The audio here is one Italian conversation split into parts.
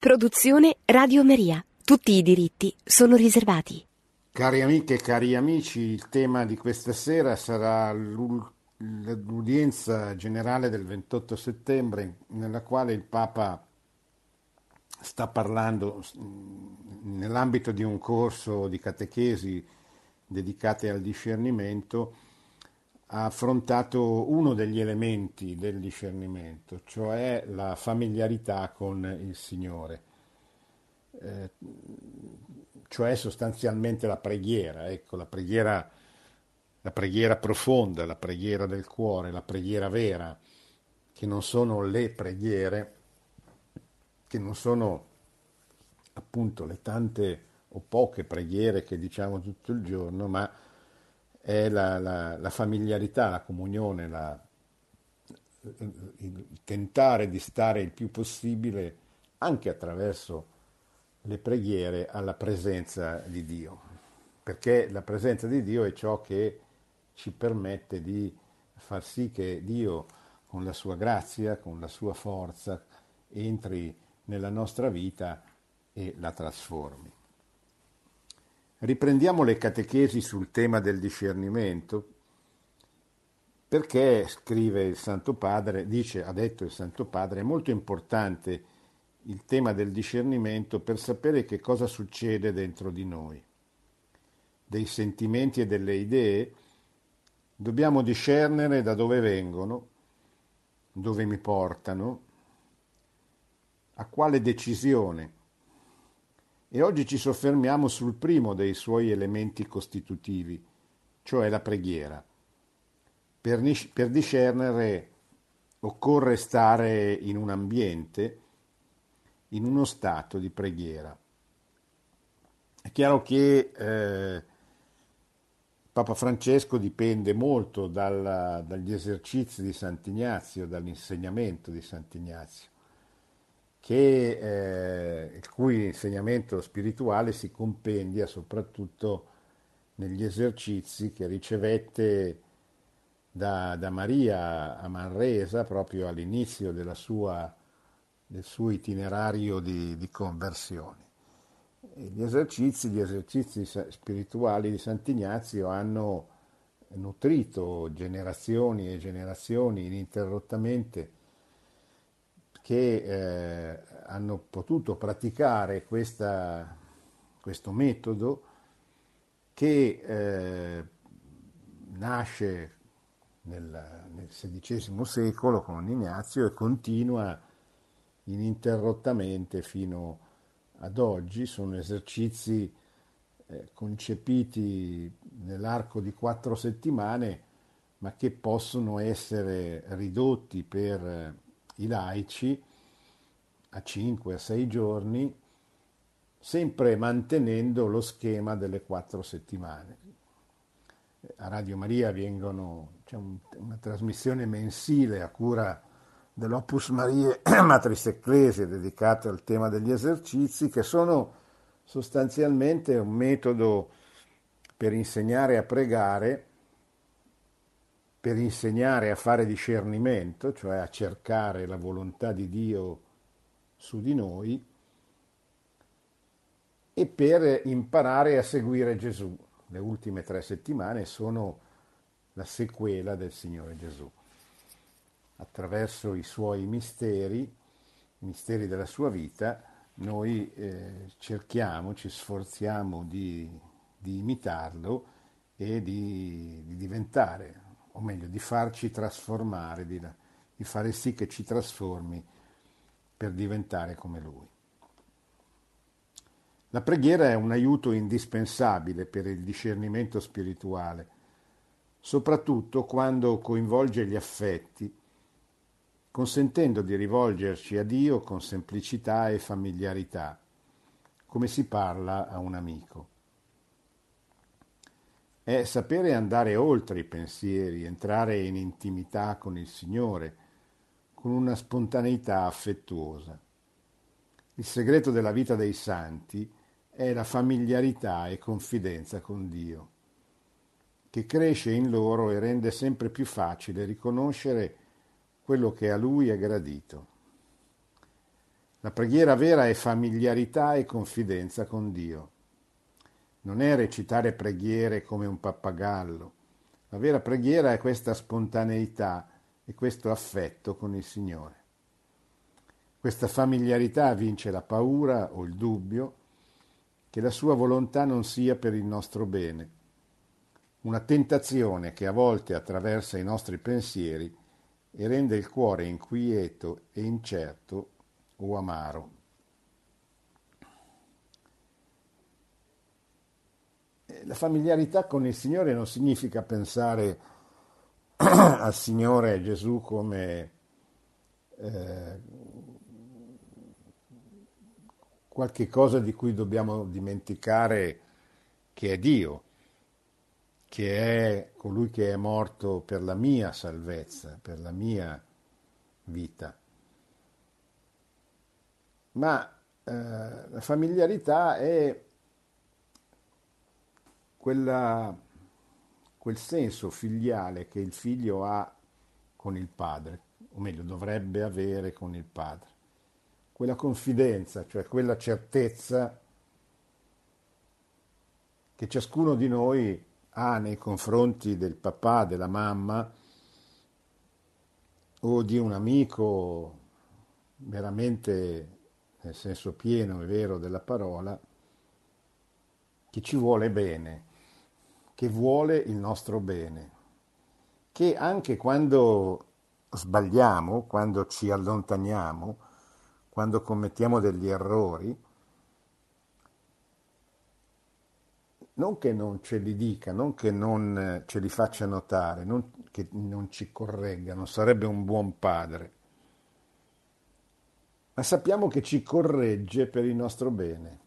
Produzione Radio Maria. Tutti i diritti sono riservati. Cari amiche e cari amici, il tema di questa sera sarà l'udienza generale del 28 settembre, nella quale il Papa sta parlando nell'ambito di un corso di catechesi dedicate al discernimento ha affrontato uno degli elementi del discernimento, cioè la familiarità con il Signore, eh, cioè sostanzialmente la preghiera, ecco, la preghiera, la preghiera profonda, la preghiera del cuore, la preghiera vera, che non sono le preghiere, che non sono appunto le tante o poche preghiere che diciamo tutto il giorno, ma è la, la, la familiarità, la comunione, la, il tentare di stare il più possibile anche attraverso le preghiere alla presenza di Dio, perché la presenza di Dio è ciò che ci permette di far sì che Dio con la sua grazia, con la sua forza, entri nella nostra vita e la trasformi. Riprendiamo le catechesi sul tema del discernimento, perché, scrive il Santo Padre, dice, ha detto il Santo Padre, è molto importante il tema del discernimento per sapere che cosa succede dentro di noi. Dei sentimenti e delle idee dobbiamo discernere da dove vengono, dove mi portano, a quale decisione e oggi ci soffermiamo sul primo dei suoi elementi costitutivi, cioè la preghiera. Per, per discernere occorre stare in un ambiente, in uno stato di preghiera. È chiaro che eh, Papa Francesco dipende molto dalla, dagli esercizi di Sant'Ignazio, dall'insegnamento di Sant'Ignazio che, eh, il cui insegnamento spirituale si compendia soprattutto negli esercizi che ricevette da, da Maria a Manresa proprio all'inizio sua, del suo itinerario di, di conversione. Gli esercizi, gli esercizi spirituali di Sant'Ignazio hanno nutrito generazioni e generazioni ininterrottamente che eh, hanno potuto praticare questa, questo metodo che eh, nasce nel, nel XVI secolo con Ignazio e continua ininterrottamente fino ad oggi. Sono esercizi eh, concepiti nell'arco di quattro settimane, ma che possono essere ridotti per i laici a 5 a 6 giorni, sempre mantenendo lo schema delle quattro settimane. A Radio Maria vengono, c'è un, una trasmissione mensile a cura dell'Opus Maria Matris Ecclesia dedicata al tema degli esercizi, che sono sostanzialmente un metodo per insegnare a pregare per insegnare a fare discernimento, cioè a cercare la volontà di Dio su di noi, e per imparare a seguire Gesù. Le ultime tre settimane sono la sequela del Signore Gesù. Attraverso i suoi misteri, i misteri della sua vita, noi eh, cerchiamo, ci sforziamo di, di imitarlo e di, di diventare o meglio di farci trasformare, di, di fare sì che ci trasformi per diventare come Lui. La preghiera è un aiuto indispensabile per il discernimento spirituale, soprattutto quando coinvolge gli affetti, consentendo di rivolgerci a Dio con semplicità e familiarità, come si parla a un amico è sapere andare oltre i pensieri, entrare in intimità con il Signore, con una spontaneità affettuosa. Il segreto della vita dei santi è la familiarità e confidenza con Dio, che cresce in loro e rende sempre più facile riconoscere quello che a Lui è gradito. La preghiera vera è familiarità e confidenza con Dio. Non è recitare preghiere come un pappagallo. La vera preghiera è questa spontaneità e questo affetto con il Signore. Questa familiarità vince la paura o il dubbio che la sua volontà non sia per il nostro bene. Una tentazione che a volte attraversa i nostri pensieri e rende il cuore inquieto e incerto o amaro. La familiarità con il Signore non significa pensare al Signore Gesù come eh, qualche cosa di cui dobbiamo dimenticare che è Dio, che è colui che è morto per la mia salvezza, per la mia vita. Ma eh, la familiarità è quella, quel senso filiale che il figlio ha con il padre, o meglio dovrebbe avere con il padre. Quella confidenza, cioè quella certezza che ciascuno di noi ha nei confronti del papà, della mamma o di un amico veramente nel senso pieno e vero della parola, che ci vuole bene, che vuole il nostro bene, che anche quando sbagliamo, quando ci allontaniamo, quando commettiamo degli errori, non che non ce li dica, non che non eh, ce li faccia notare, non che non ci corregga, non sarebbe un buon padre, ma sappiamo che ci corregge per il nostro bene,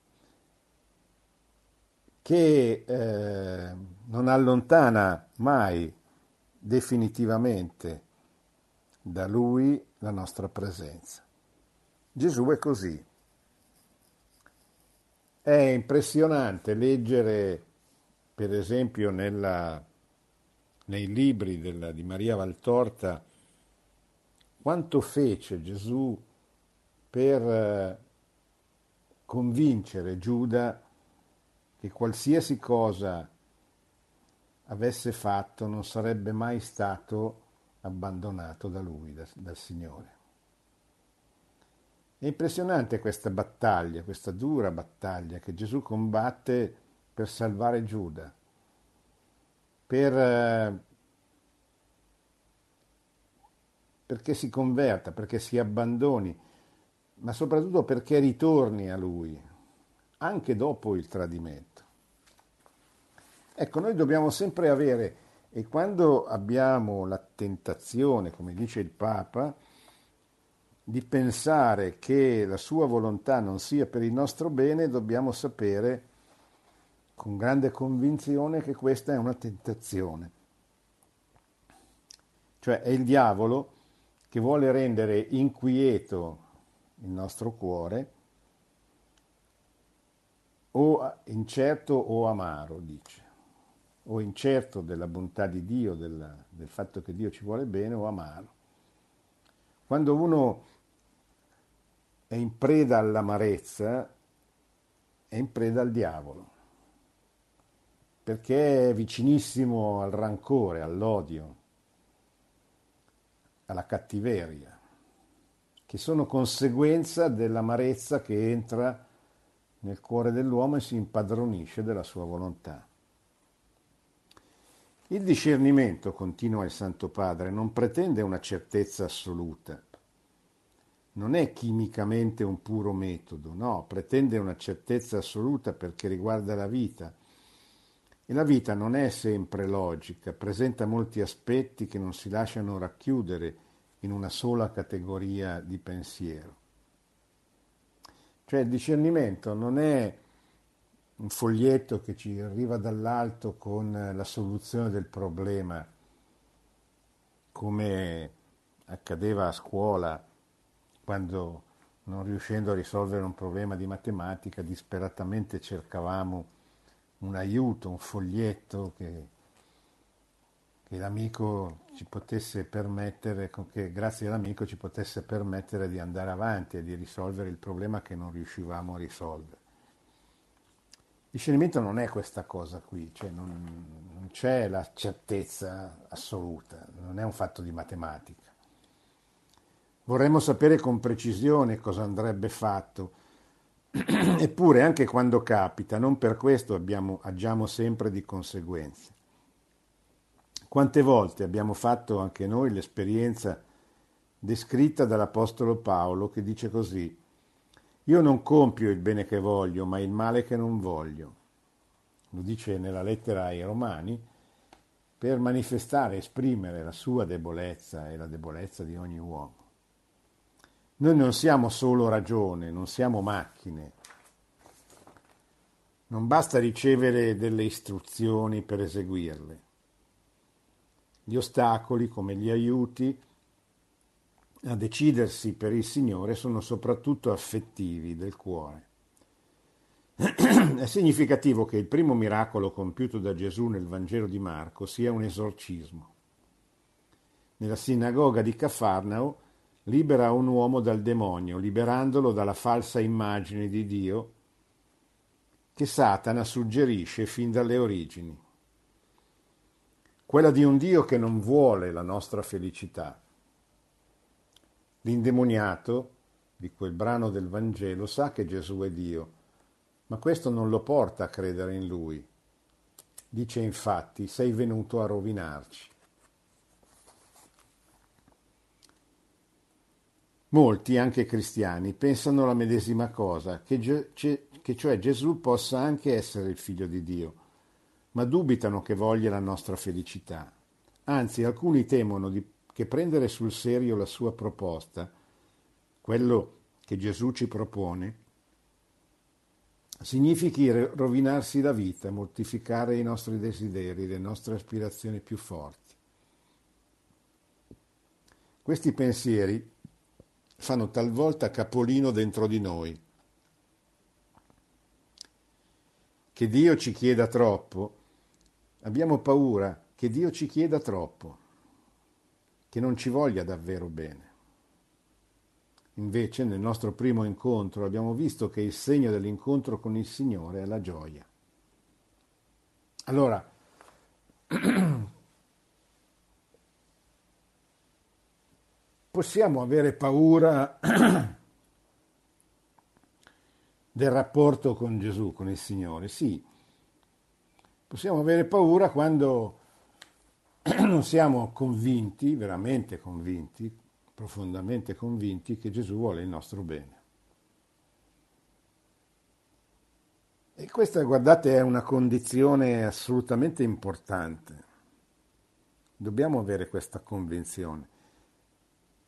che eh, non allontana mai definitivamente da lui la nostra presenza. Gesù è così. È impressionante leggere, per esempio, nella, nei libri della, di Maria Valtorta, quanto fece Gesù per eh, convincere Giuda che qualsiasi cosa avesse fatto non sarebbe mai stato abbandonato da lui, da, dal Signore. È impressionante questa battaglia, questa dura battaglia che Gesù combatte per salvare Giuda, per, eh, perché si converta, perché si abbandoni, ma soprattutto perché ritorni a Lui, anche dopo il tradimento. Ecco, noi dobbiamo sempre avere, e quando abbiamo la tentazione, come dice il Papa, di pensare che la sua volontà non sia per il nostro bene, dobbiamo sapere con grande convinzione che questa è una tentazione. Cioè è il diavolo che vuole rendere inquieto il nostro cuore o incerto o amaro, dice, o incerto della bontà di Dio, del, del fatto che Dio ci vuole bene, o amaro. Quando uno è in preda all'amarezza, è in preda al diavolo, perché è vicinissimo al rancore, all'odio, alla cattiveria, che sono conseguenza dell'amarezza che entra nel cuore dell'uomo e si impadronisce della sua volontà. Il discernimento, continua il Santo Padre, non pretende una certezza assoluta, non è chimicamente un puro metodo, no, pretende una certezza assoluta perché riguarda la vita. E la vita non è sempre logica, presenta molti aspetti che non si lasciano racchiudere in una sola categoria di pensiero. Cioè il discernimento non è un foglietto che ci arriva dall'alto con la soluzione del problema, come accadeva a scuola quando non riuscendo a risolvere un problema di matematica disperatamente cercavamo un aiuto, un foglietto che, che l'amico ci potesse permettere, che grazie all'amico ci potesse permettere di andare avanti e di risolvere il problema che non riuscivamo a risolvere. Discernimento non è questa cosa qui, cioè non, non c'è la certezza assoluta, non è un fatto di matematica. Vorremmo sapere con precisione cosa andrebbe fatto, eppure anche quando capita, non per questo abbiamo, agiamo sempre di conseguenza. Quante volte abbiamo fatto anche noi l'esperienza descritta dall'Apostolo Paolo che dice così, io non compio il bene che voglio, ma il male che non voglio. Lo dice nella lettera ai Romani per manifestare, esprimere la sua debolezza e la debolezza di ogni uomo. Noi non siamo solo ragione, non siamo macchine. Non basta ricevere delle istruzioni per eseguirle. Gli ostacoli, come gli aiuti a decidersi per il Signore, sono soprattutto affettivi del cuore. È significativo che il primo miracolo compiuto da Gesù nel Vangelo di Marco sia un esorcismo. Nella sinagoga di Cafarnao libera un uomo dal demonio, liberandolo dalla falsa immagine di Dio che Satana suggerisce fin dalle origini quella di un Dio che non vuole la nostra felicità. L'indemoniato di quel brano del Vangelo sa che Gesù è Dio, ma questo non lo porta a credere in Lui. Dice infatti, sei venuto a rovinarci. Molti, anche cristiani, pensano la medesima cosa, che, che cioè Gesù possa anche essere il figlio di Dio ma dubitano che voglia la nostra felicità. Anzi, alcuni temono di, che prendere sul serio la sua proposta, quello che Gesù ci propone, significhi rovinarsi la vita, mortificare i nostri desideri, le nostre aspirazioni più forti. Questi pensieri fanno talvolta capolino dentro di noi. Che Dio ci chieda troppo Abbiamo paura che Dio ci chieda troppo, che non ci voglia davvero bene. Invece nel nostro primo incontro abbiamo visto che il segno dell'incontro con il Signore è la gioia. Allora, possiamo avere paura del rapporto con Gesù, con il Signore? Sì, Possiamo avere paura quando non siamo convinti, veramente convinti, profondamente convinti che Gesù vuole il nostro bene. E questa, guardate, è una condizione assolutamente importante. Dobbiamo avere questa convinzione.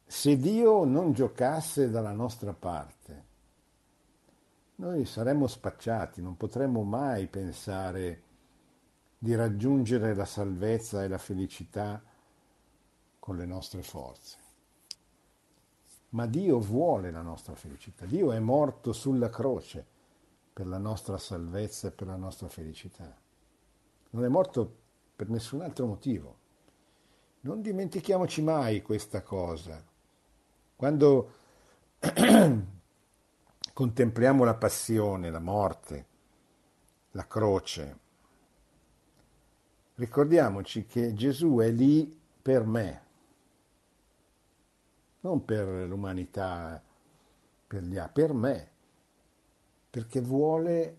Se Dio non giocasse dalla nostra parte, noi saremmo spacciati, non potremmo mai pensare di raggiungere la salvezza e la felicità con le nostre forze. Ma Dio vuole la nostra felicità. Dio è morto sulla croce per la nostra salvezza e per la nostra felicità. Non è morto per nessun altro motivo. Non dimentichiamoci mai questa cosa. Quando contempliamo la passione, la morte, la croce, Ricordiamoci che Gesù è lì per me, non per l'umanità, per gli altri, per me, perché vuole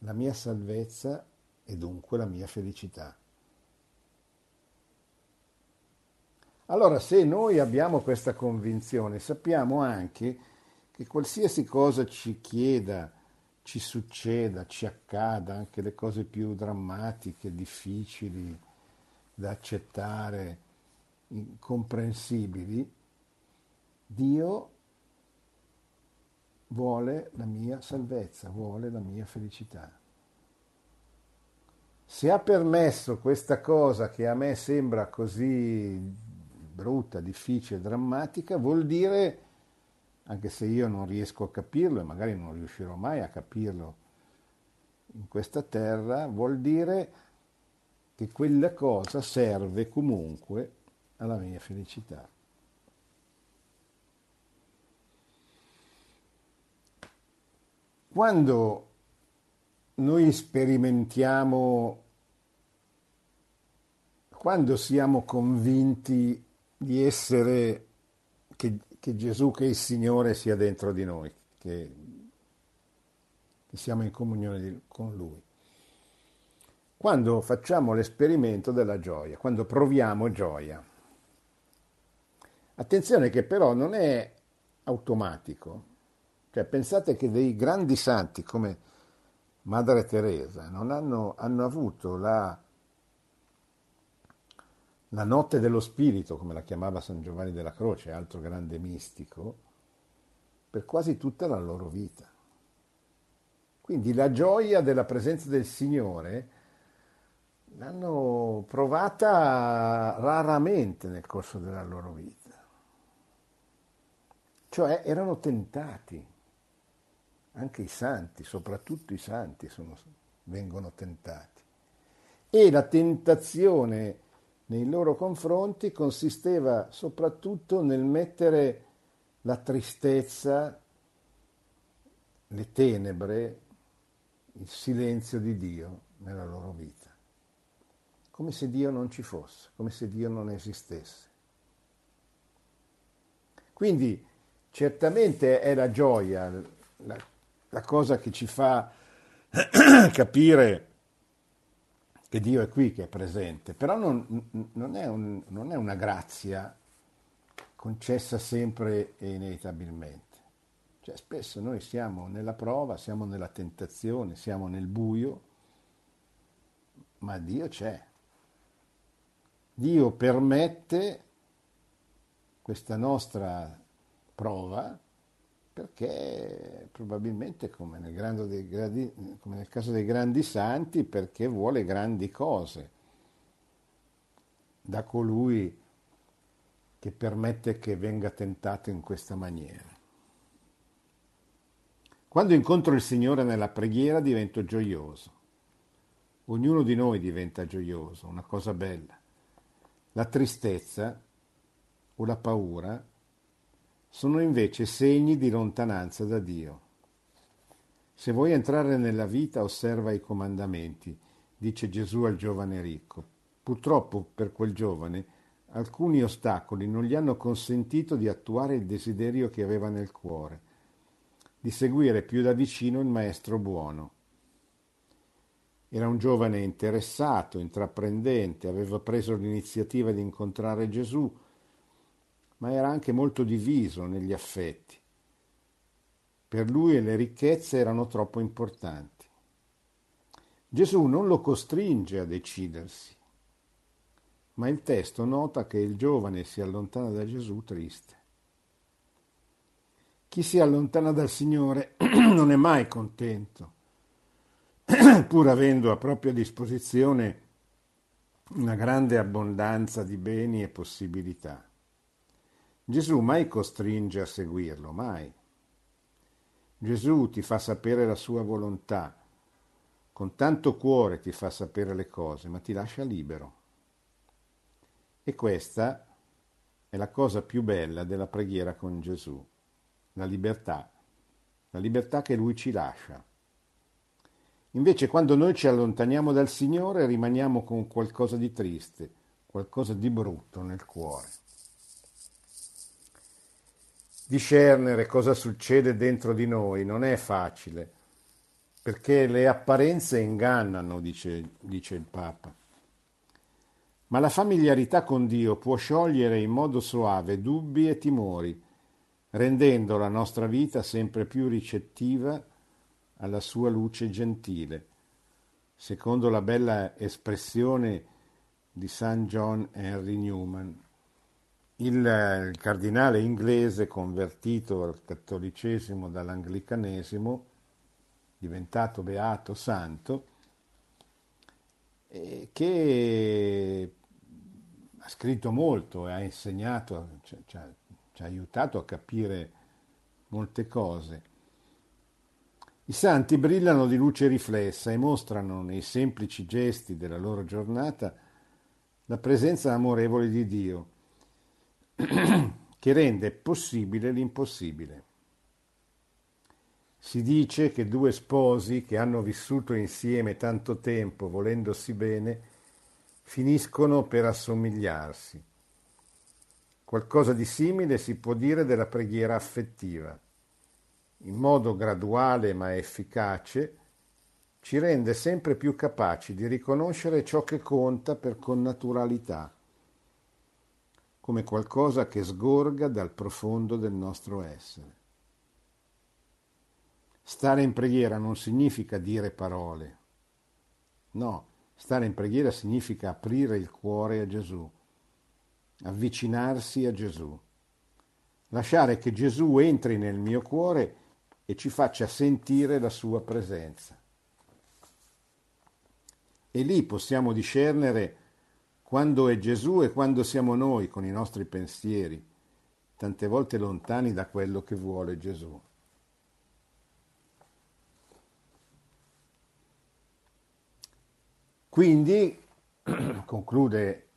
la mia salvezza e dunque la mia felicità. Allora, se noi abbiamo questa convinzione, sappiamo anche che qualsiasi cosa ci chieda ci succeda, ci accada, anche le cose più drammatiche, difficili da accettare, incomprensibili, Dio vuole la mia salvezza, vuole la mia felicità. Se ha permesso questa cosa che a me sembra così brutta, difficile, drammatica, vuol dire anche se io non riesco a capirlo e magari non riuscirò mai a capirlo in questa terra, vuol dire che quella cosa serve comunque alla mia felicità. Quando noi sperimentiamo, quando siamo convinti di essere, che, che Gesù, che il Signore sia dentro di noi, che, che siamo in comunione di, con Lui. Quando facciamo l'esperimento della gioia, quando proviamo gioia. Attenzione che però non è automatico, cioè, pensate che dei grandi santi come Madre Teresa non hanno, hanno avuto la, la notte dello spirito, come la chiamava San Giovanni della Croce, altro grande mistico, per quasi tutta la loro vita. Quindi la gioia della presenza del Signore l'hanno provata raramente nel corso della loro vita. Cioè erano tentati anche i santi, soprattutto i santi sono, vengono tentati. E la tentazione nei loro confronti consisteva soprattutto nel mettere la tristezza, le tenebre, il silenzio di Dio nella loro vita, come se Dio non ci fosse, come se Dio non esistesse. Quindi certamente è la gioia, la la cosa che ci fa capire che Dio è qui, che è presente, però non, non, è, un, non è una grazia concessa sempre e inevitabilmente. Cioè, spesso noi siamo nella prova, siamo nella tentazione, siamo nel buio, ma Dio c'è. Dio permette questa nostra prova perché probabilmente come nel, grandi, come nel, caso dei grandi santi, perché vuole grandi cose da colui che permette che venga tentato in questa maniera. Quando incontro il Signore nella preghiera divento gioioso. Ognuno di noi diventa gioioso, una cosa bella. La tristezza o la paura sono invece segni di lontananza da Dio. Se vuoi entrare nella vita, osserva i comandamenti, dice Gesù al giovane ricco. Purtroppo per quel giovane alcuni ostacoli non gli hanno consentito di attuare il desiderio che aveva nel cuore, di seguire più da vicino il Maestro buono. Era un giovane interessato, intraprendente, aveva preso l'iniziativa di incontrare Gesù, ma era anche molto diviso negli affetti. Per lui le ricchezze erano troppo importanti. Gesù non lo costringe a decidersi, ma il testo nota che il giovane si allontana da Gesù triste. Chi si allontana dal Signore non è mai contento, pur avendo a propria disposizione una grande abbondanza di beni e possibilità. Gesù mai costringe a seguirlo, mai. Gesù ti fa sapere la sua volontà, con tanto cuore ti fa sapere le cose, ma ti lascia libero. E questa è la cosa più bella della preghiera con Gesù, la libertà, la libertà che Lui ci lascia. Invece quando noi ci allontaniamo dal Signore rimaniamo con qualcosa di triste, qualcosa di brutto nel cuore discernere cosa succede dentro di noi non è facile, perché le apparenze ingannano, dice, dice il Papa. Ma la familiarità con Dio può sciogliere in modo soave dubbi e timori, rendendo la nostra vita sempre più ricettiva alla sua luce gentile, secondo la bella espressione di San John Henry Newman il, cardinale inglese convertito al cattolicesimo dall'anglicanesimo, diventato beato santo, eh, che ha scritto molto e ha insegnato, ci, ha, ci ha aiutato a capire molte cose. I santi brillano di luce riflessa e mostrano nei semplici gesti della loro giornata la presenza amorevole di Dio che rende possibile l'impossibile. Si dice che due sposi che hanno vissuto insieme tanto tempo volendosi bene finiscono per assomigliarsi. Qualcosa di simile si può dire della preghiera affettiva. In modo graduale ma efficace ci rende sempre più capaci di riconoscere ciò che conta per connaturalità come qualcosa che sgorga dal profondo del nostro essere. Stare in preghiera non significa dire parole, no, stare in preghiera significa aprire il cuore a Gesù, avvicinarsi a Gesù, lasciare che Gesù entri nel mio cuore e ci faccia sentire la sua presenza. E lì possiamo discernere quando è Gesù e quando siamo noi con i nostri pensieri, tante volte lontani da quello che vuole Gesù. Quindi, conclude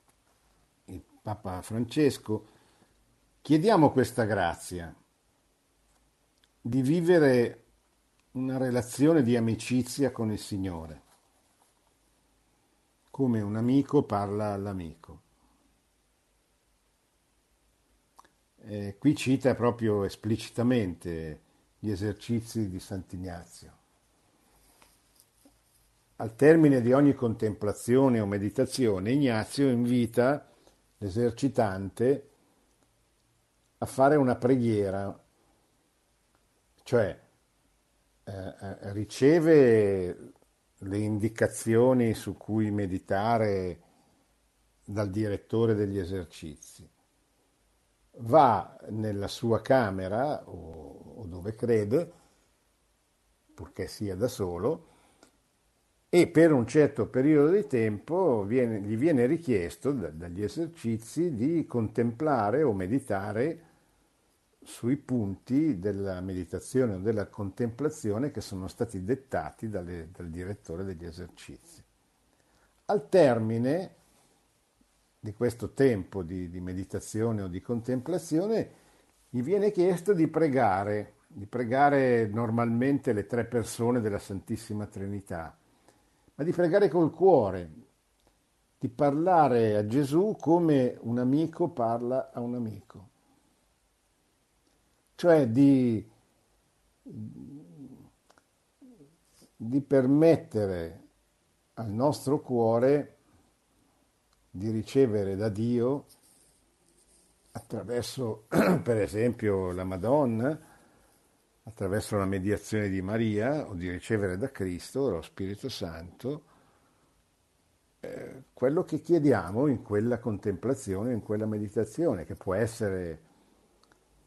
il Papa Francesco, chiediamo questa grazia di vivere una relazione di amicizia con il Signore come un amico parla all'amico. Eh, qui cita proprio esplicitamente gli esercizi di Sant'Ignazio. Al termine di ogni contemplazione o meditazione, Ignazio invita l'esercitante a fare una preghiera, cioè eh, eh riceve le indicazioni su cui meditare dal direttore degli esercizi. Va nella sua camera o, o dove crede, purché sia da solo, e per un certo periodo di tempo viene, gli viene richiesto da, dagli esercizi di contemplare o meditare sui punti della meditazione o della contemplazione che sono stati dettati dalle, dal direttore degli esercizi. Al termine di questo tempo di, di meditazione o di contemplazione gli viene chiesto di pregare, di pregare normalmente le tre persone della Santissima Trinità, ma di pregare col cuore, di parlare a Gesù come un amico parla a un amico cioè di, di permettere al nostro cuore di ricevere da Dio attraverso, per esempio, la Madonna, attraverso la mediazione di Maria o di ricevere da Cristo, lo Spirito Santo, eh, quello che chiediamo in quella contemplazione, in quella meditazione, che può essere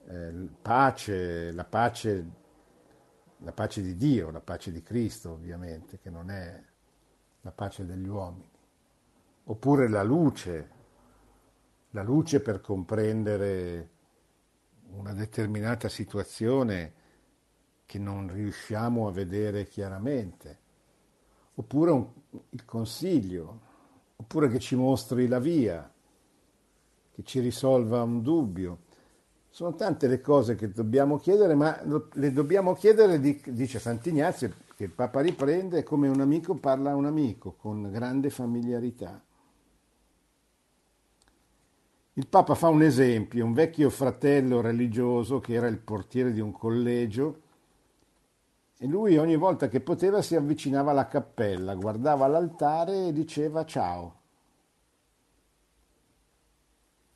eh, pace, la pace, la pace di Dio, la pace di Cristo ovviamente, che non è la pace degli uomini, oppure la luce, la luce per comprendere una determinata situazione che non riusciamo a vedere chiaramente, oppure un, il consiglio, oppure che ci mostri la via, che ci risolva un dubbio. Sono tante le cose che dobbiamo chiedere, ma le dobbiamo chiedere, dice Sant'Ignazio, che il Papa riprende, come un amico parla a un amico, con grande familiarità. Il Papa fa un esempio, un vecchio fratello religioso che era il portiere di un collegio e lui ogni volta che poteva si avvicinava alla cappella, guardava l'altare e diceva ciao.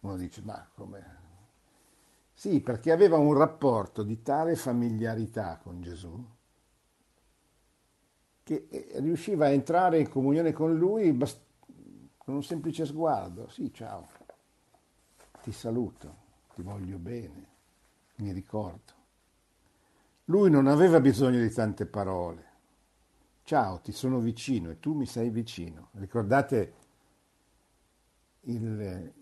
Uno dice, ma come sì, perché aveva un rapporto di tale familiarità con Gesù che eh, riusciva a entrare in comunione con lui con un semplice sguardo. Sì, ciao, ti saluto, ti voglio bene, mi ricordo. Lui non aveva bisogno di tante parole. Ciao, ti sono vicino e tu mi sei vicino. Ricordate il,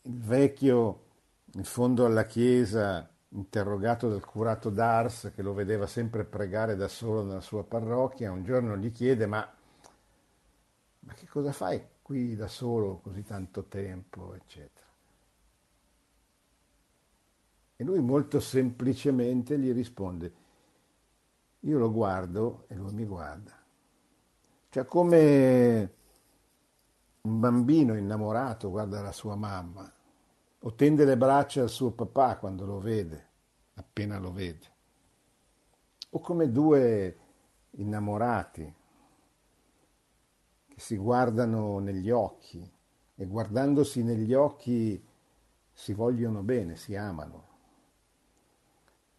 il vecchio in fondo alla chiesa, interrogato dal curato d'Ars che lo vedeva sempre pregare da solo nella sua parrocchia, un giorno gli chiede ma, ma che cosa fai qui da solo così tanto tempo, eccetera. E lui molto semplicemente gli risponde, io lo guardo e lui mi guarda. Cioè come un bambino innamorato guarda la sua mamma o tende le braccia al suo papà quando lo vede, appena lo vede. O come due innamorati che si guardano negli occhi e guardandosi negli occhi si vogliono bene, si amano,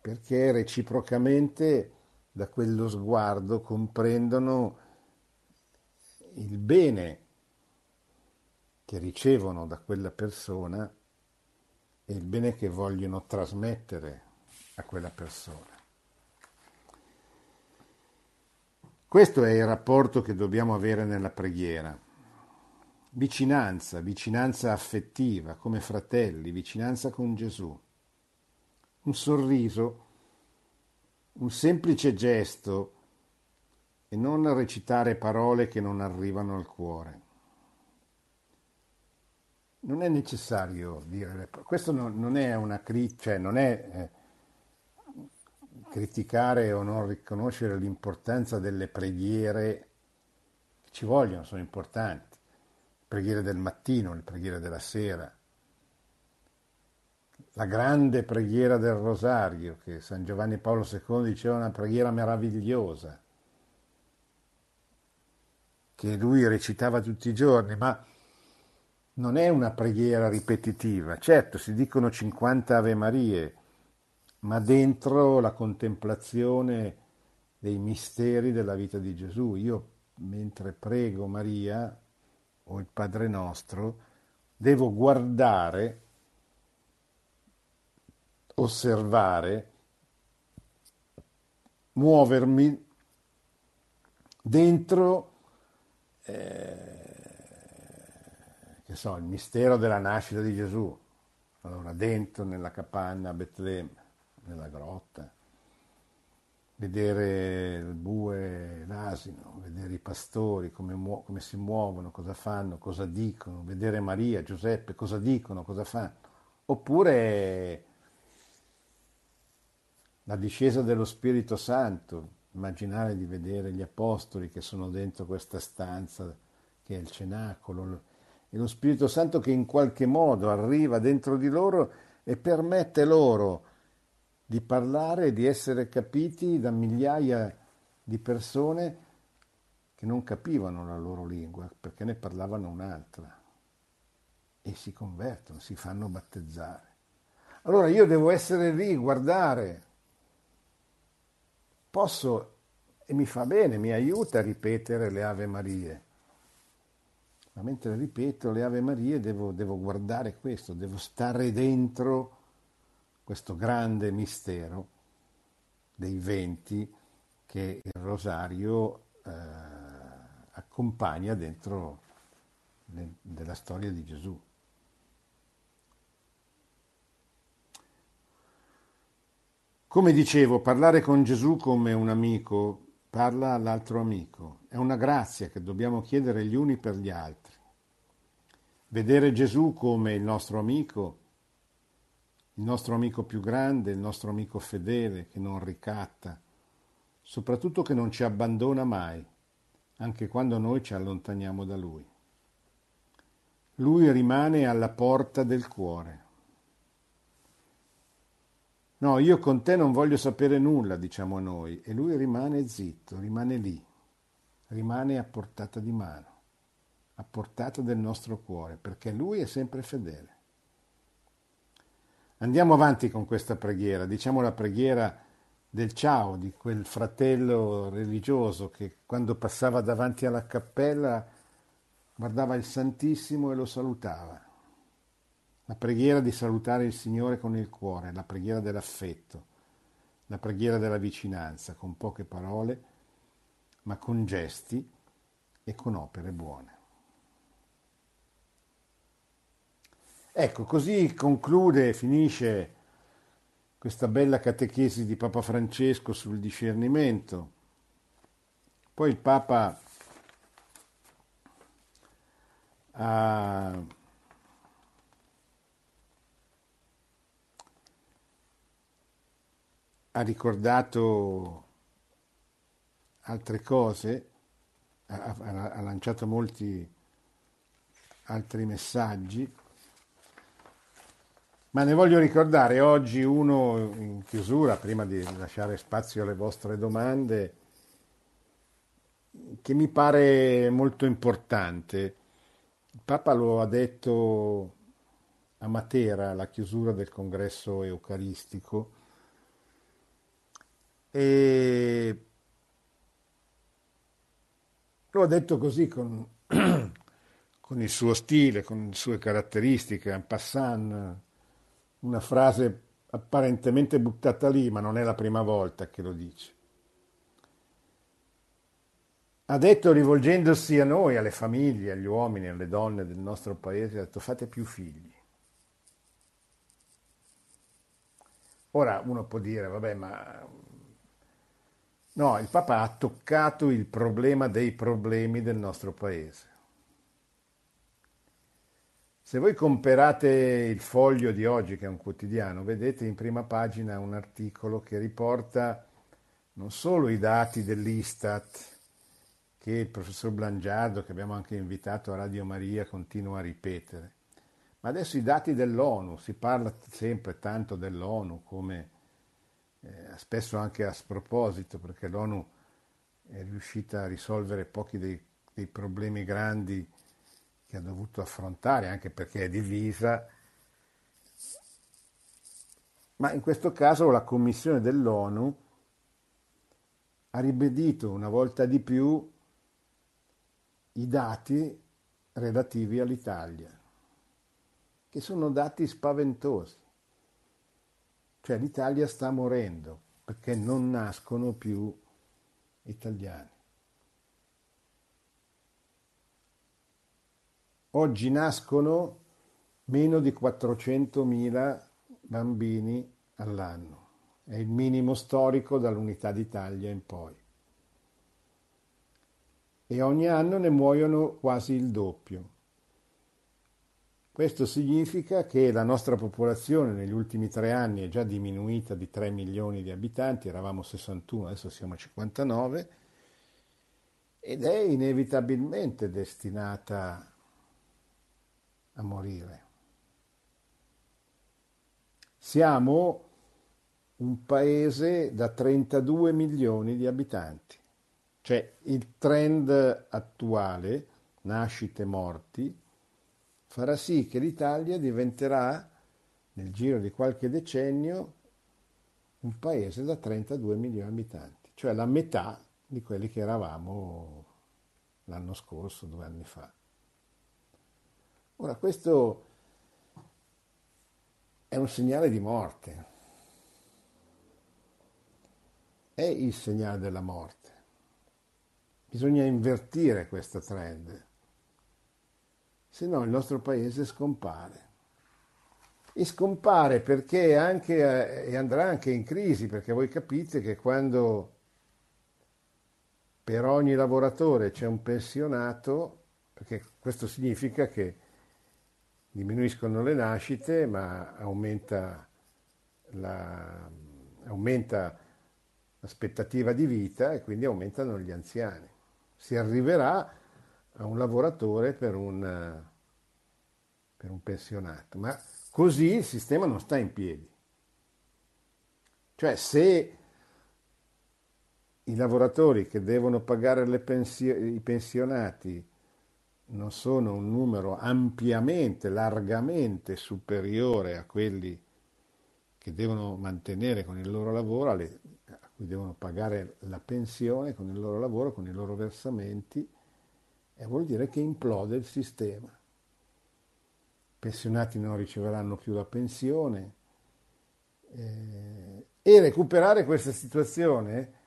perché reciprocamente da quello sguardo comprendono il bene che ricevono da quella persona e il bene che vogliono trasmettere a quella persona. Questo è il rapporto che dobbiamo avere nella preghiera. Vicinanza, vicinanza affettiva, come fratelli, vicinanza con Gesù. Un sorriso, un semplice gesto e non recitare parole che non arrivano al cuore. Non è necessario dire, questo non, è una critica, cioè non è eh, criticare o non riconoscere l'importanza delle preghiere che ci vogliono, sono importanti, le preghiere del mattino, le preghiere della sera, la grande preghiera del rosario che San Giovanni Paolo II diceva una preghiera meravigliosa, che lui recitava tutti i giorni, ma non è una preghiera ripetitiva. Certo, si dicono 50 Ave Marie, ma dentro la contemplazione dei misteri della vita di Gesù. Io mentre prego Maria o il Padre nostro, devo guardare, osservare, muovermi dentro eh, che so, il mistero della nascita di Gesù. Allora, dentro nella capanna a Betlemme nella grotta, vedere il bue, l'asino, vedere i pastori, come, muo- come si muovono, cosa fanno, cosa dicono, vedere Maria, Giuseppe, cosa dicono, cosa fanno. Oppure la discesa dello Spirito Santo, immaginare di vedere gli apostoli che sono dentro questa stanza che è il cenacolo, e lo Spirito Santo che in qualche modo arriva dentro di loro e permette loro di parlare e di essere capiti da migliaia di persone che non capivano la loro lingua perché ne parlavano un'altra e si convertono, si fanno battezzare. Allora io devo essere lì, guardare. Posso, e mi fa bene, mi aiuta a ripetere le Ave Marie. Ma mentre ripeto le Ave Marie devo, devo guardare questo, devo stare dentro questo grande mistero dei venti che il rosario eh, accompagna dentro le, della storia di Gesù. Come dicevo, parlare con Gesù come un amico parla all'altro amico, è una grazia che dobbiamo chiedere gli uni per gli altri. Vedere Gesù come il nostro amico il nostro amico più grande, il nostro amico fedele che non ricatta, soprattutto che non ci abbandona mai, anche quando noi ci allontaniamo da Lui. Lui rimane alla porta del cuore. No, io con te non voglio sapere nulla, diciamo noi, e lui rimane zitto, rimane lì, rimane a portata di mano, a portata del nostro cuore, perché lui è sempre fedele. Andiamo avanti con questa preghiera, diciamo la preghiera del ciao di quel fratello religioso che quando passava davanti alla cappella guardava il Santissimo e lo salutava. La preghiera di salutare il Signore con il cuore, la preghiera dell'affetto, la preghiera della vicinanza, con poche parole, ma con gesti e con opere buone. Ecco, così conclude, finisce questa bella catechesi di Papa Francesco sul discernimento. Poi il Papa ha ha ricordato altre cose, ha, ha lanciato molti altri messaggi, ma ne voglio ricordare oggi uno in chiusura, prima di lasciare spazio alle vostre domande, che mi pare molto importante. Il Papa lo ha detto a Matera, alla chiusura del congresso eucaristico, e lo ha detto così con, con il suo stile, con le sue caratteristiche, en passant, una frase apparentemente buttata lì, ma non è la prima volta che lo dice. Ha detto rivolgendosi a noi, alle famiglie, agli uomini, alle donne del nostro paese, ha detto fate più figli. Ora uno può dire, vabbè, ma no, il Papa ha toccato il problema dei problemi del nostro paese. Se voi comperate il foglio di oggi, che è un quotidiano, vedete in prima pagina un articolo che riporta non solo i dati dell'Istat, che il professor Blangiardo, che abbiamo anche invitato a Radio Maria, continua a ripetere, ma adesso i dati dell'ONU, si parla sempre tanto dell'ONU come eh, spesso anche a sproposito, perché l'ONU è riuscita a risolvere pochi dei, dei problemi grandi che ha dovuto affrontare, anche perché è divisa. Ma in questo caso la Commissione dell'ONU ha ribadito una volta di più i dati relativi all'Italia che sono dati spaventosi. Cioè l'Italia sta morendo perché non nascono più italiani. Oggi nascono meno di 400.000 bambini all'anno. È il minimo storico dall'unità d'Italia in poi. E ogni anno ne muoiono quasi il doppio. Questo significa che la nostra popolazione negli ultimi tre anni è già diminuita di 3 milioni di abitanti, eravamo 61, adesso siamo a 59, ed è inevitabilmente destinata a morire. Siamo un paese da 32 milioni di abitanti, cioè il trend attuale, nascite morti, farà sì che l'Italia diventerà, nel giro di qualche decennio, un paese da 32 milioni di abitanti, cioè la metà di quelli che eravamo l'anno scorso, due anni fa. Ora, questo è un segnale di morte, è il segnale della morte. Bisogna invertire questo trend se no il nostro paese scompare. E scompare perché anche, e andrà anche in crisi, perché voi capite che quando per ogni lavoratore c'è un pensionato, perché questo significa che diminuiscono le nascite, ma aumenta, la, aumenta l'aspettativa di vita e quindi aumentano gli anziani. Si arriverà a un lavoratore per un, per un pensionato, ma così il sistema non sta in piedi. Cioè se i lavoratori che devono pagare pensio- i pensionati non sono un numero ampiamente, largamente superiore a quelli che devono mantenere con il loro lavoro, a cui devono pagare la pensione con il loro lavoro, con i loro versamenti, e vuol dire che implode il sistema. I pensionati non riceveranno più la pensione eh, e recuperare questa situazione,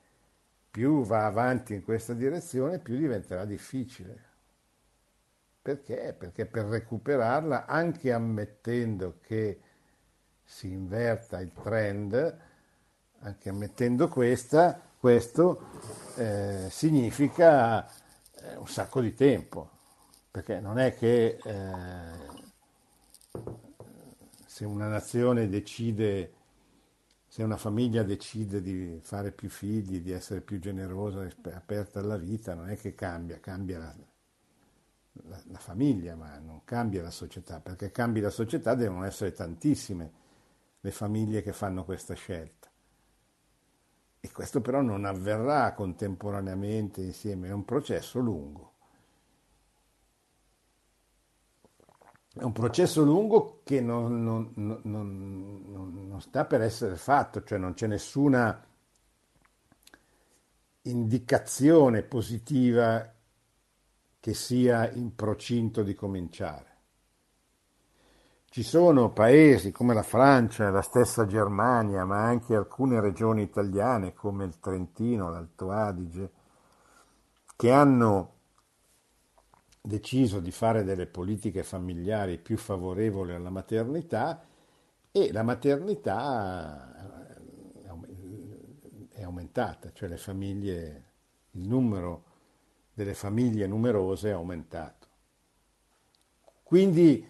più va avanti in questa direzione, più diventerà difficile. Perché? Perché per recuperarla, anche ammettendo che si inverta il trend, anche ammettendo questa, questo eh, significa eh, un sacco di tempo, perché non è che eh, se una nazione decide se una famiglia decide di fare più figli, di essere più generosa aperta alla vita, non è che cambia, cambia la, la, la, famiglia, ma non cambia la società, perché cambi la società devono essere tantissime le famiglie che fanno questa scelta. E questo però non avverrà contemporaneamente insieme, è un processo lungo. È un processo lungo che non, non, non, non, sta per essere fatto, cioè non c'è nessuna indicazione positiva che sia in procinto di cominciare. Ci sono paesi come la Francia, la stessa Germania, ma anche alcune regioni italiane come il Trentino, l'Alto Adige, che hanno deciso di fare delle politiche familiari più favorevoli alla maternità e la maternità è aumentata, cioè le famiglie, il numero delle famiglie numerose è aumentato. Quindi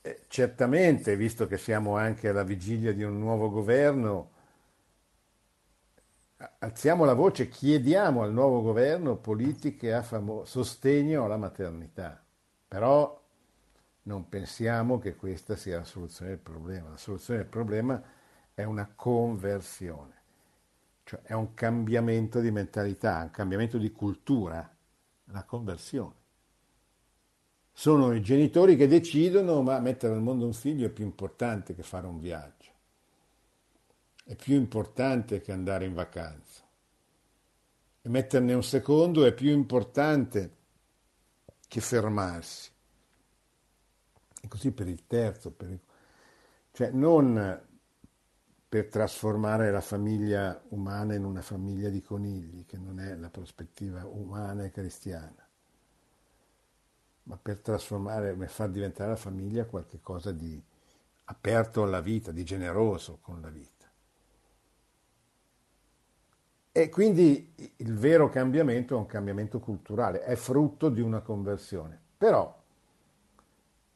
eh, certamente, visto che siamo anche alla vigilia di un nuovo governo, alziamo la voce, chiediamo al nuovo governo politiche a famo- sostegno alla maternità, però non pensiamo che questa sia la soluzione del problema. La soluzione del problema è una conversione, cioè è un cambiamento di mentalità, un cambiamento di cultura, la conversione. Sono i genitori che decidono, ma mettere al mondo un figlio è più importante che fare un viaggio è più importante che andare in vacanza. E metterne un secondo è più importante che fermarsi. E così per il terzo, per il... cioè non per trasformare la famiglia umana in una famiglia di conigli, che non è la prospettiva umana e cristiana, ma per trasformare, per far diventare la famiglia qualcosa di aperto alla vita, di generoso con la vita. E quindi il vero cambiamento è un cambiamento culturale, è frutto di una conversione. Però,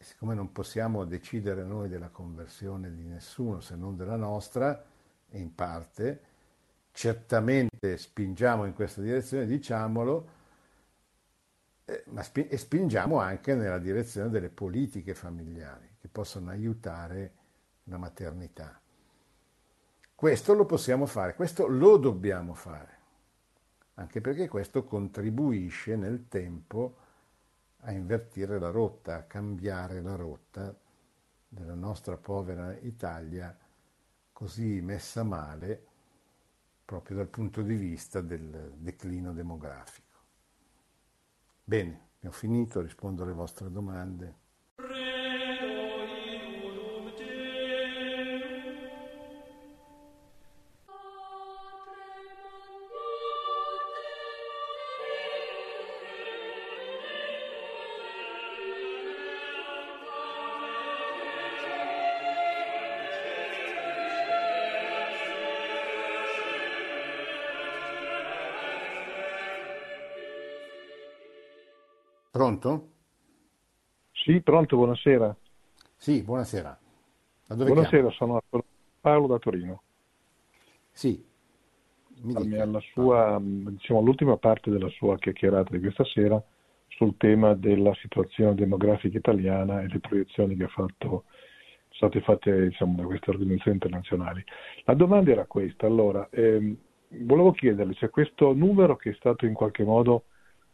siccome non possiamo decidere noi della conversione di nessuno se non della nostra, in parte, certamente spingiamo in questa direzione, diciamolo, eh, ma spi- e spingiamo anche nella direzione delle politiche familiari che possono aiutare la maternità. Questo lo possiamo fare, questo lo dobbiamo fare, anche perché questo contribuisce nel tempo a invertire la rotta, a cambiare la rotta della nostra povera Italia così messa male proprio dal punto di vista del declino demografico. Bene, ho finito, rispondo alle vostre domande. Pronto? Sì, pronto, buonasera. Sì, buonasera. Buonasera, chiamo? sono Paolo da Torino. Sì. Alla sua, diciamo, all'ultima parte della sua chiacchierata di questa sera sul tema della situazione demografica italiana e le proiezioni che ha fatto, sono state fatte diciamo, da queste organizzazioni internazionali. La domanda era questa, allora, ehm, volevo chiederle, c'è questo numero che è stato in qualche modo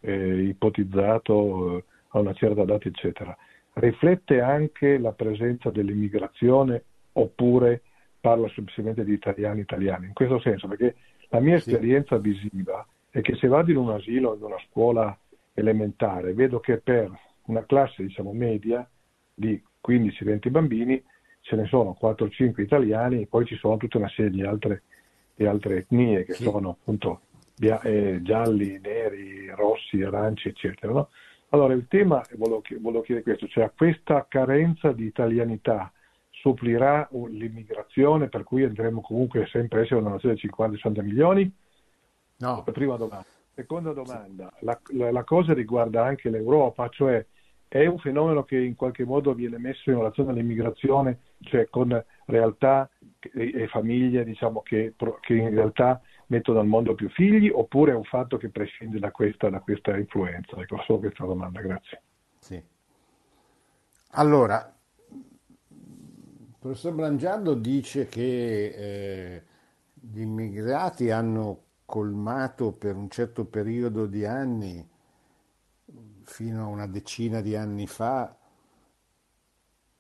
eh, ipotizzato eh, a una certa data, eccetera, riflette anche la presenza dell'immigrazione oppure parla semplicemente di italiani italiani? In questo senso, perché la mia sì. esperienza visiva è che se vado in un asilo o in una scuola elementare, vedo che per una classe, diciamo, media di 15-20 bambini ce ne sono 4-5 italiani e poi ci sono tutta una serie di altre, di altre etnie che sì. sono appunto eh, gialli, neri, rossi, aranci, eccetera. No? Allora il tema, volevo, volevo chiedere questo, cioè questa carenza di italianità supplirà l'immigrazione per cui andremo comunque sempre a essere una nazione di 50-60 milioni? No. Prima domanda. Seconda domanda, la, la, la, cosa riguarda anche l'Europa, cioè è un fenomeno che in qualche modo viene messo in relazione all'immigrazione, cioè con realtà e, famiglie diciamo, che, che, in realtà mettono al mondo più figli oppure è un fatto che prescinde da questa, da questa influenza? Ecco, solo questa domanda, grazie. Sì. Allora, il professor Brangiardo dice che eh, gli immigrati hanno colmato per un certo periodo di anni, fino a una decina di anni fa,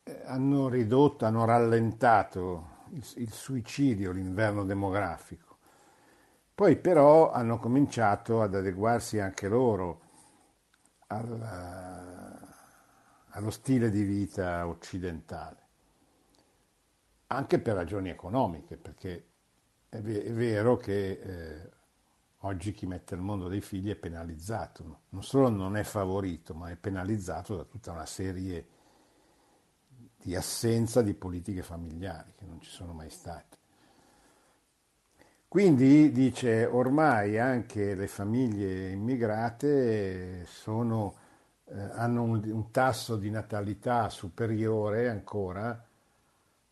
eh, hanno ridotto, hanno rallentato il, il suicidio, l'inverno demografico. Poi però hanno cominciato ad adeguarsi anche loro al, allo stile di vita occidentale, anche per ragioni economiche, perché è, vero che eh, oggi chi mette al mondo dei figli è penalizzato, non solo non è favorito, ma è penalizzato da tutta una serie di assenza di politiche familiari che non ci sono mai state. Quindi dice ormai anche le famiglie immigrate sono, eh, hanno un, un tasso di natalità superiore ancora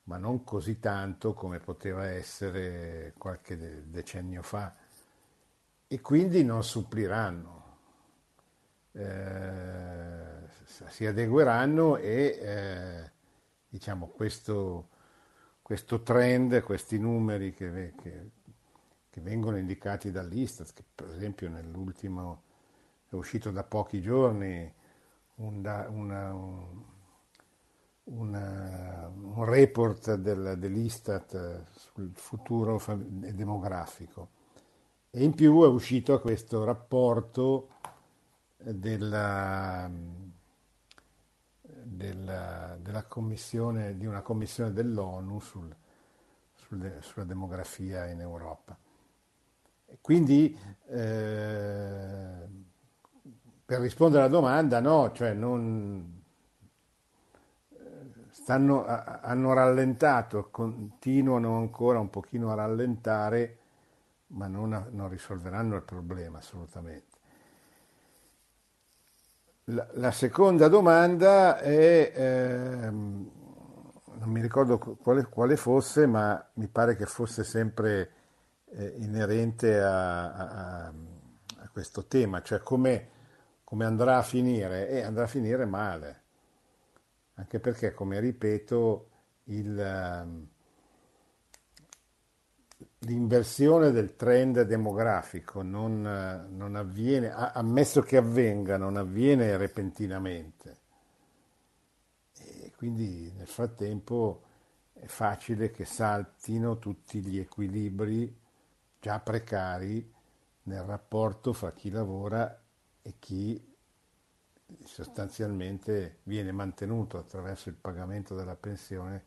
ma non così tanto come poteva essere qualche decennio fa. E quindi non suppliranno, eh, si adegueranno e eh, diciamo questo, questo, trend, questi numeri che, che, che, vengono indicati dall'Istat, che per esempio nell'ultimo è uscito da pochi giorni un, una, un una, un report del, dell'Istat sul futuro demografico e in più è uscito questo rapporto della, della, della commissione, di una commissione dell'ONU sul, sul, sulla demografia in Europa. Quindi eh, per rispondere alla domanda no, cioè non, stanno, hanno rallentato, continuano ancora un pochino a rallentare, ma non, non risolveranno il problema assolutamente. La, seconda domanda è, ehm, non mi ricordo quale, quale, fosse, ma mi pare che fosse sempre eh, inerente a, a, a, questo tema, cioè come, come andrà a finire? E andrà a finire male anche perché, come ripeto, il, ehm, l'inversione del trend demografico non, non, avviene, ammesso che avvenga, non avviene repentinamente. E quindi nel frattempo è facile che saltino tutti gli equilibri già precari nel rapporto fra chi lavora e chi sostanzialmente viene mantenuto attraverso il pagamento della pensione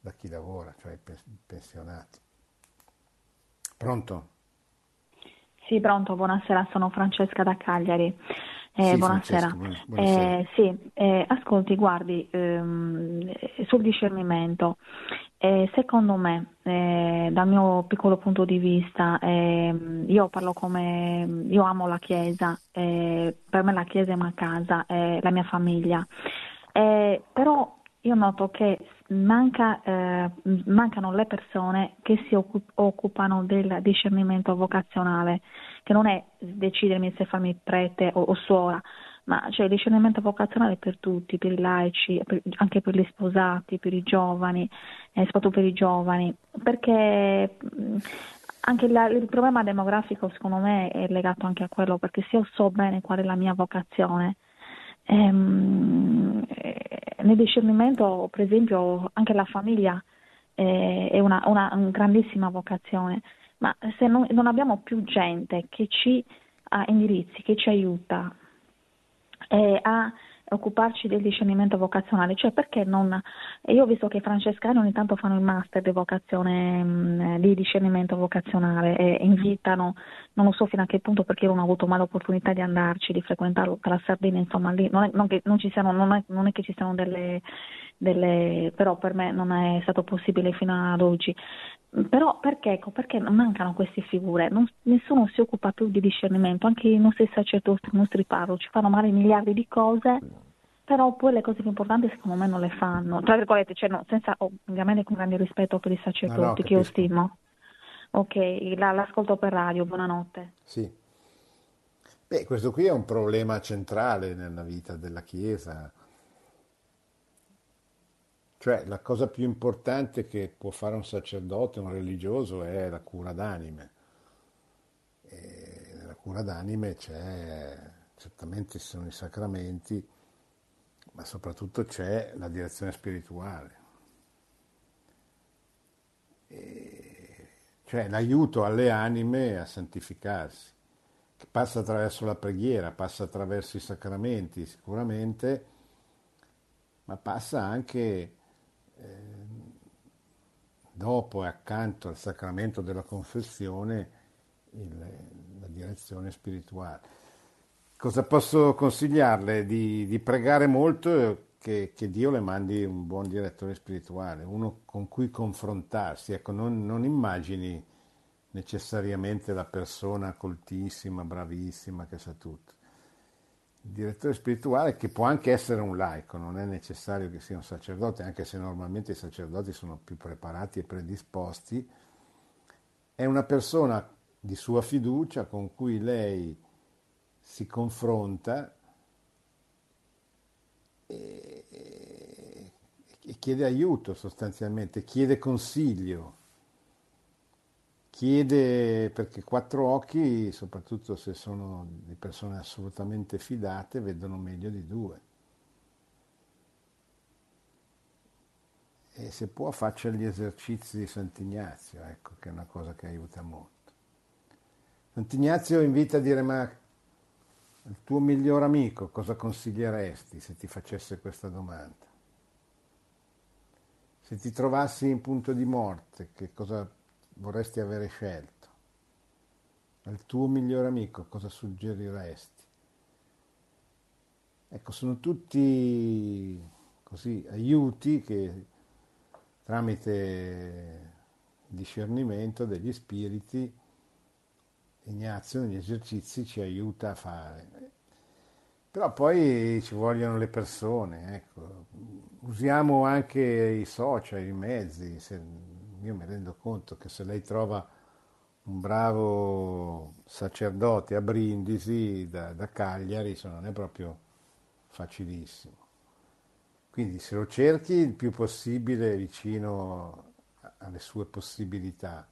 da chi lavora, cioè i pensionati. Pronto? Sì, pronto, buonasera, sono Francesca da Cagliari. Eh, sì, buonasera. buonasera. Eh, sì, eh, ascolti, guardi, ehm, sul discernimento, eh, secondo me, eh, dal mio piccolo punto di vista, ehm, io parlo come, io amo la Chiesa, eh, per me la Chiesa è una casa, è la mia famiglia, però io noto che manca, mancano le persone che si occupano del discernimento vocazionale che non è decidermi se farmi prete o, o suora, ma c'è il discernimento vocazionale per tutti, per i laici, per, anche per gli sposati, per i giovani, eh, soprattutto per i giovani, perché mh, anche la, il problema demografico secondo me è legato anche a quello, perché se io so bene qual è la mia vocazione, ehm, nel discernimento per esempio anche la famiglia eh, è una, una, una grandissima vocazione. Ma se non, non abbiamo più gente che ci ha indirizzi, che ci aiuta eh, a occuparci del discernimento vocazionale, cioè perché non... Io ho visto che i francescani ogni tanto fanno il master di vocazione, di discernimento vocazionale e invitano, non lo so fino a che punto perché io non ho avuto mai l'opportunità di andarci, di frequentarlo tra la Sardegna, insomma lì, non è, non non siano, non è, non è che ci siano delle, delle, però per me non è stato possibile fino ad oggi. Però perché? Ecco, perché mancano queste figure, non, nessuno si occupa più di discernimento, anche i nostri sacerdoti, i nostri parroci fanno magari miliardi di cose, però poi le cose più importanti secondo me non le fanno, tra virgolette, cioè no, senza ovviamente con grande rispetto per i sacerdoti no, no, che io stimo. Ok, la, l'ascolto per radio, buonanotte. Sì. Beh, questo qui è un problema centrale nella vita della Chiesa. Cioè, la cosa più importante che può fare un sacerdote, un religioso, è la cura d'anime. E nella cura d'anime c'è, certamente ci sono i sacramenti, ma soprattutto c'è la direzione spirituale. E cioè l'aiuto alle anime a santificarsi, che passa attraverso la preghiera, passa attraverso i sacramenti sicuramente, ma passa anche dopo e accanto al sacramento della confessione il, la direzione spirituale. Cosa posso consigliarle? Di, di pregare molto che, che, Dio le mandi un buon direttore spirituale, uno con cui confrontarsi. Ecco, non, non immagini necessariamente la persona coltissima, bravissima, che sa tutto. Il direttore spirituale, che può anche essere un laico, non è necessario che sia un sacerdote, anche se normalmente i sacerdoti sono più preparati e predisposti, è una persona di sua fiducia con cui lei si confronta e, chiede aiuto sostanzialmente, chiede consiglio, chiede perché quattro occhi, soprattutto se sono di persone assolutamente fidate, vedono meglio di due. E se può faccia gli esercizi di Sant'Ignazio, ecco, che è una cosa che aiuta molto. Sant'Ignazio invita a dire ma il tuo miglior amico cosa consiglieresti se ti facesse questa domanda? Se ti trovassi in punto di morte, che cosa vorresti avere scelto? Al tuo miglior amico cosa suggeriresti? Ecco, sono tutti così aiuti che tramite discernimento degli spiriti Ignazio negli esercizi ci aiuta a fare. Però poi ci vogliono le persone, ecco. usiamo anche i social, i mezzi. Se, io mi rendo conto che se lei trova un bravo sacerdote a Brindisi da, da Cagliari, non è proprio facilissimo. Quindi se lo cerchi il più possibile vicino alle sue possibilità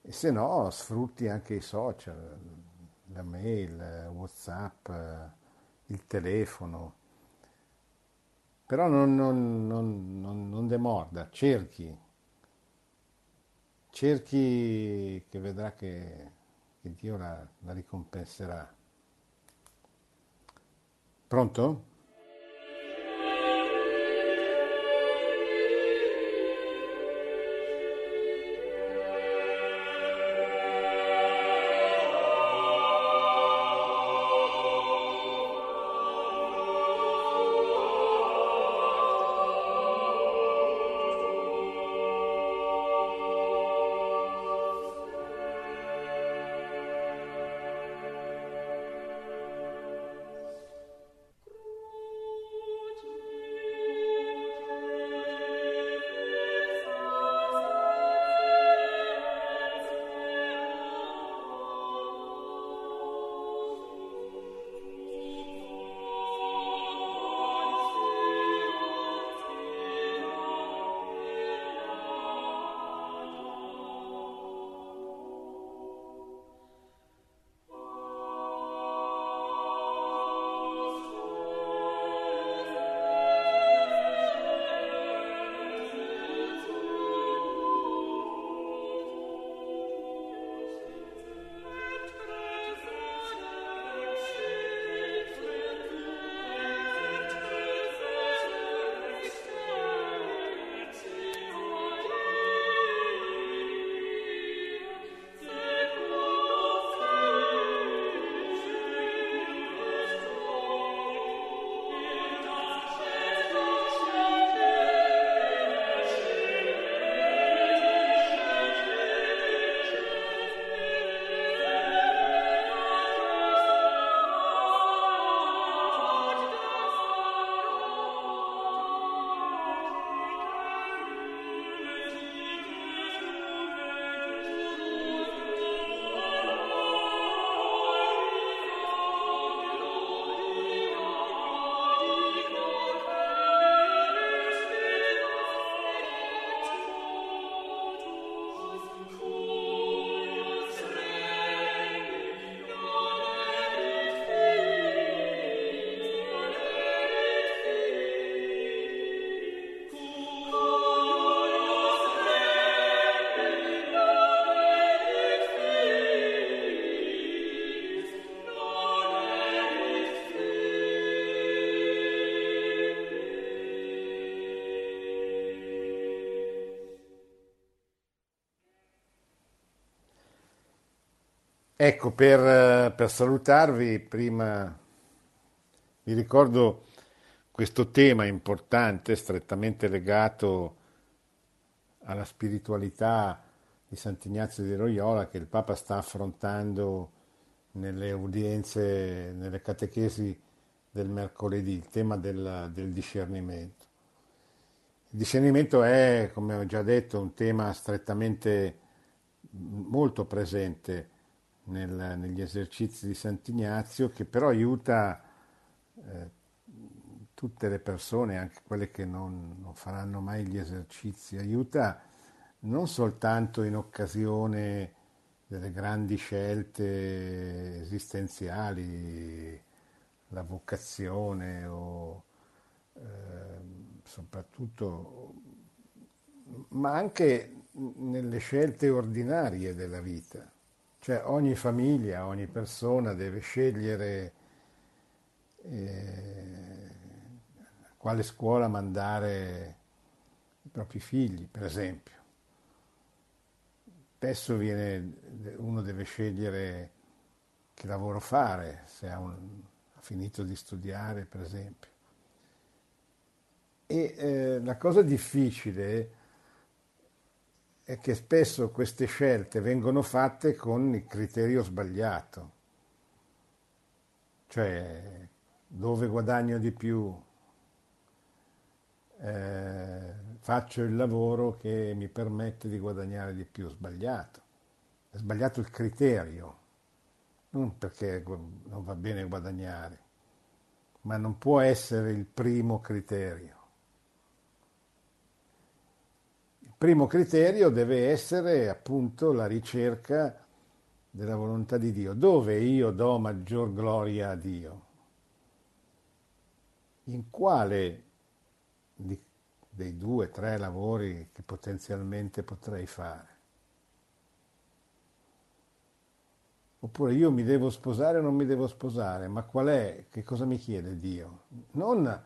e se no sfrutti anche i social, la mail, Whatsapp, il telefono. Però non, non, non, non demorda, cerchi, cerchi che vedrà che, che Dio la, la ricompenserà. Pronto? Ecco, per, per salutarvi, prima vi ricordo questo tema importante, strettamente legato alla spiritualità di Sant'Ignazio di Loyola che il Papa sta affrontando nelle udienze, nelle catechesi del mercoledì, il tema del, del discernimento. Il discernimento è, come ho già detto, un tema strettamente molto presente nel, negli esercizi di Sant'Ignazio che però aiuta eh, tutte le persone, anche quelle che non, non, faranno mai gli esercizi, aiuta non soltanto in occasione delle grandi scelte esistenziali, la vocazione o eh, soprattutto, ma anche nelle scelte ordinarie della vita. Cioè ogni famiglia, ogni persona deve scegliere eh, quale scuola mandare i propri figli, per esempio. Spesso viene, uno deve scegliere che lavoro fare, se ha, un, ha finito di studiare, per esempio. E eh, la cosa difficile è che spesso queste scelte vengono fatte con il criterio sbagliato, cioè dove guadagno di più, eh, faccio il lavoro che mi permette di guadagnare di più, sbagliato. È sbagliato il criterio, non perché non va bene guadagnare, ma non può essere il primo criterio. Primo criterio deve essere appunto la ricerca della volontà di Dio. Dove io do maggior gloria a Dio? In quale dei due, tre lavori che potenzialmente potrei fare? Oppure io mi devo sposare o non mi devo sposare? Ma qual è? Che cosa mi chiede Dio? Non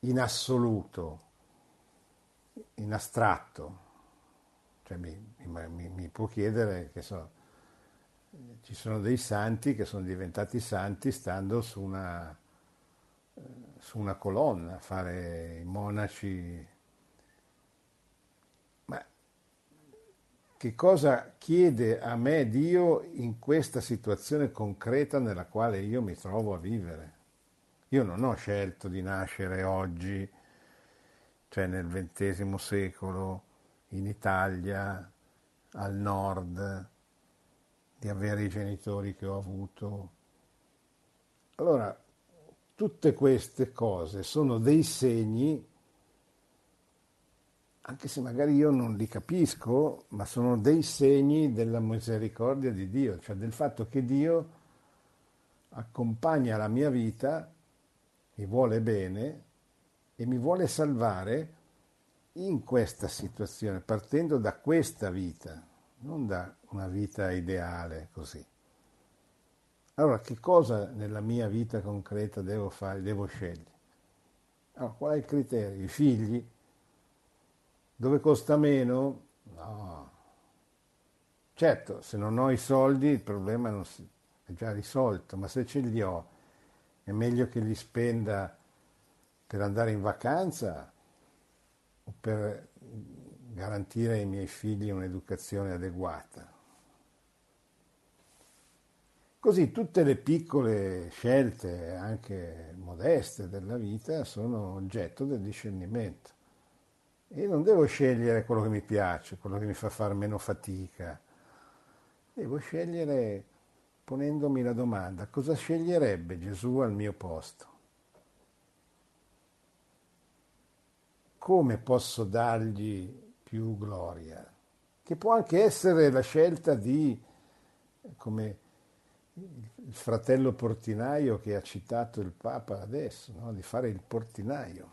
in assoluto, in astratto, cioè mi, mi, mi può chiedere che so, ci sono dei santi che sono diventati santi stando su una, su una colonna, fare i monaci. Ma che cosa chiede a me Dio in questa situazione concreta nella quale io mi trovo a vivere? Io non ho scelto di nascere oggi, cioè nel XX secolo, in Italia, al nord, di avere i genitori che ho avuto. Allora, tutte queste cose sono dei segni, anche se magari io non li capisco, ma sono dei segni della misericordia di Dio, cioè del fatto che Dio accompagna la mia vita, mi vuole bene e mi vuole salvare in questa situazione, partendo da questa vita, non da una vita ideale così. Allora, che cosa nella mia vita concreta devo fare, devo scegliere? Allora, qual è il criterio? I figli? Dove costa meno? No. Certo, se non ho i soldi il problema si, è già risolto, ma se ce li ho è meglio che li spenda per andare in vacanza o per garantire ai miei figli un'educazione adeguata. Così tutte le piccole scelte, anche modeste della vita, sono oggetto del discernimento. Io non devo scegliere quello che mi piace, quello che mi fa fare meno fatica. Devo scegliere ponendomi la domanda, cosa sceglierebbe Gesù al mio posto? Come posso dargli più gloria? Che può anche essere la scelta di, come il fratello portinaio che ha citato il Papa adesso, no? di fare il portinaio,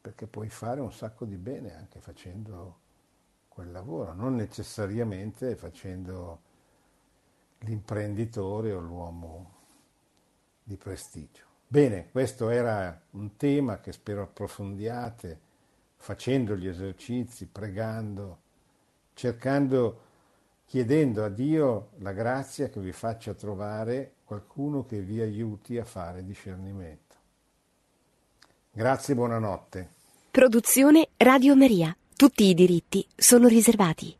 perché puoi fare un sacco di bene anche facendo quel lavoro, non necessariamente facendo l'imprenditore o l'uomo di prestigio. Bene, questo era un tema che spero approfondiate, facendo gli esercizi, pregando, cercando chiedendo a Dio la grazia che vi faccia trovare qualcuno che vi aiuti a fare discernimento. Grazie, buonanotte. Produzione Radio Maria. Tutti i diritti sono riservati.